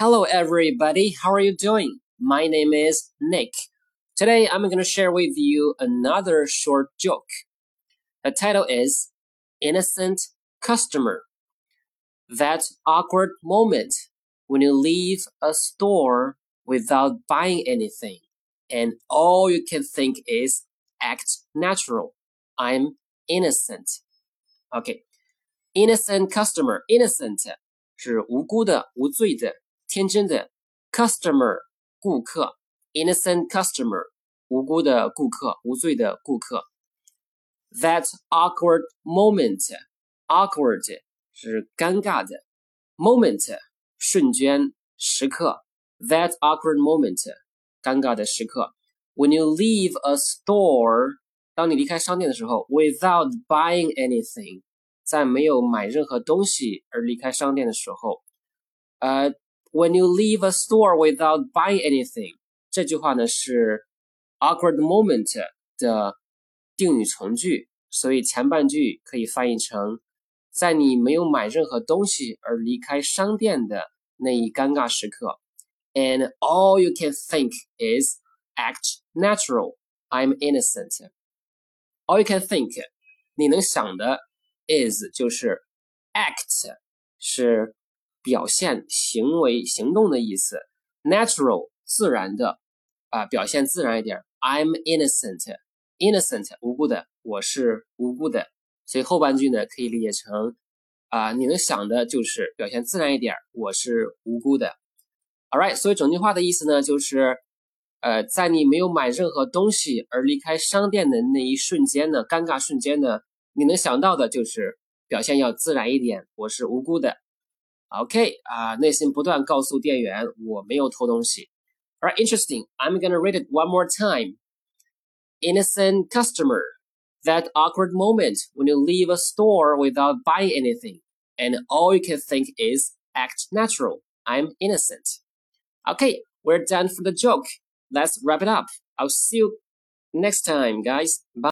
Hello, everybody. How are you doing? My name is Nick. Today, I'm going to share with you another short joke. The title is Innocent Customer. That awkward moment when you leave a store without buying anything and all you can think is act natural. I'm innocent. Okay. Innocent customer. Innocent 是无辜的、无罪的、 天真的。Customer 顾客，innocent customer 无辜的顾客、无罪的顾客。That awkward moment，awkward 是尴尬的，moment 瞬间、时刻。That awkward moment 尴尬的时刻。When you leave a store，当你离开商店的时候，without buying anything，在没有买任何东西而离开商店的时候，呃 ，When you leave a store without buying anything，这句话呢是 awkward moment 的定语从句，所以前半句可以翻译成在你没有买任何东西而离开商店的那一尴尬时刻。and all you can think is act natural. I'm innocent. All you can think，你能想的 is 就是 act 是 表现行为行动的意思，natural 自然的啊、表现自然一点。I'm innocent, innocent 无辜的，我是无辜的。所以后半句呢可以理解成啊、你能想的就是表现自然一点，我是无辜的。All right，所以整句话的意思呢，就是，呃，在你没有买任何东西而离开商店的那一瞬间呢，尴尬瞬间呢，你能想到的就是表现要自然一点，我是无辜的。OK，啊，内心不断告诉店员我没有偷东西。Alright, interesting. I'm gonna read it one more time. Innocent customer. That awkward moment when you leave a store without buying anything, and all you can think is act natural. I'm innocent. Okay, we're done for the joke. Let's wrap it up. I'll see you next time, guys. Bye.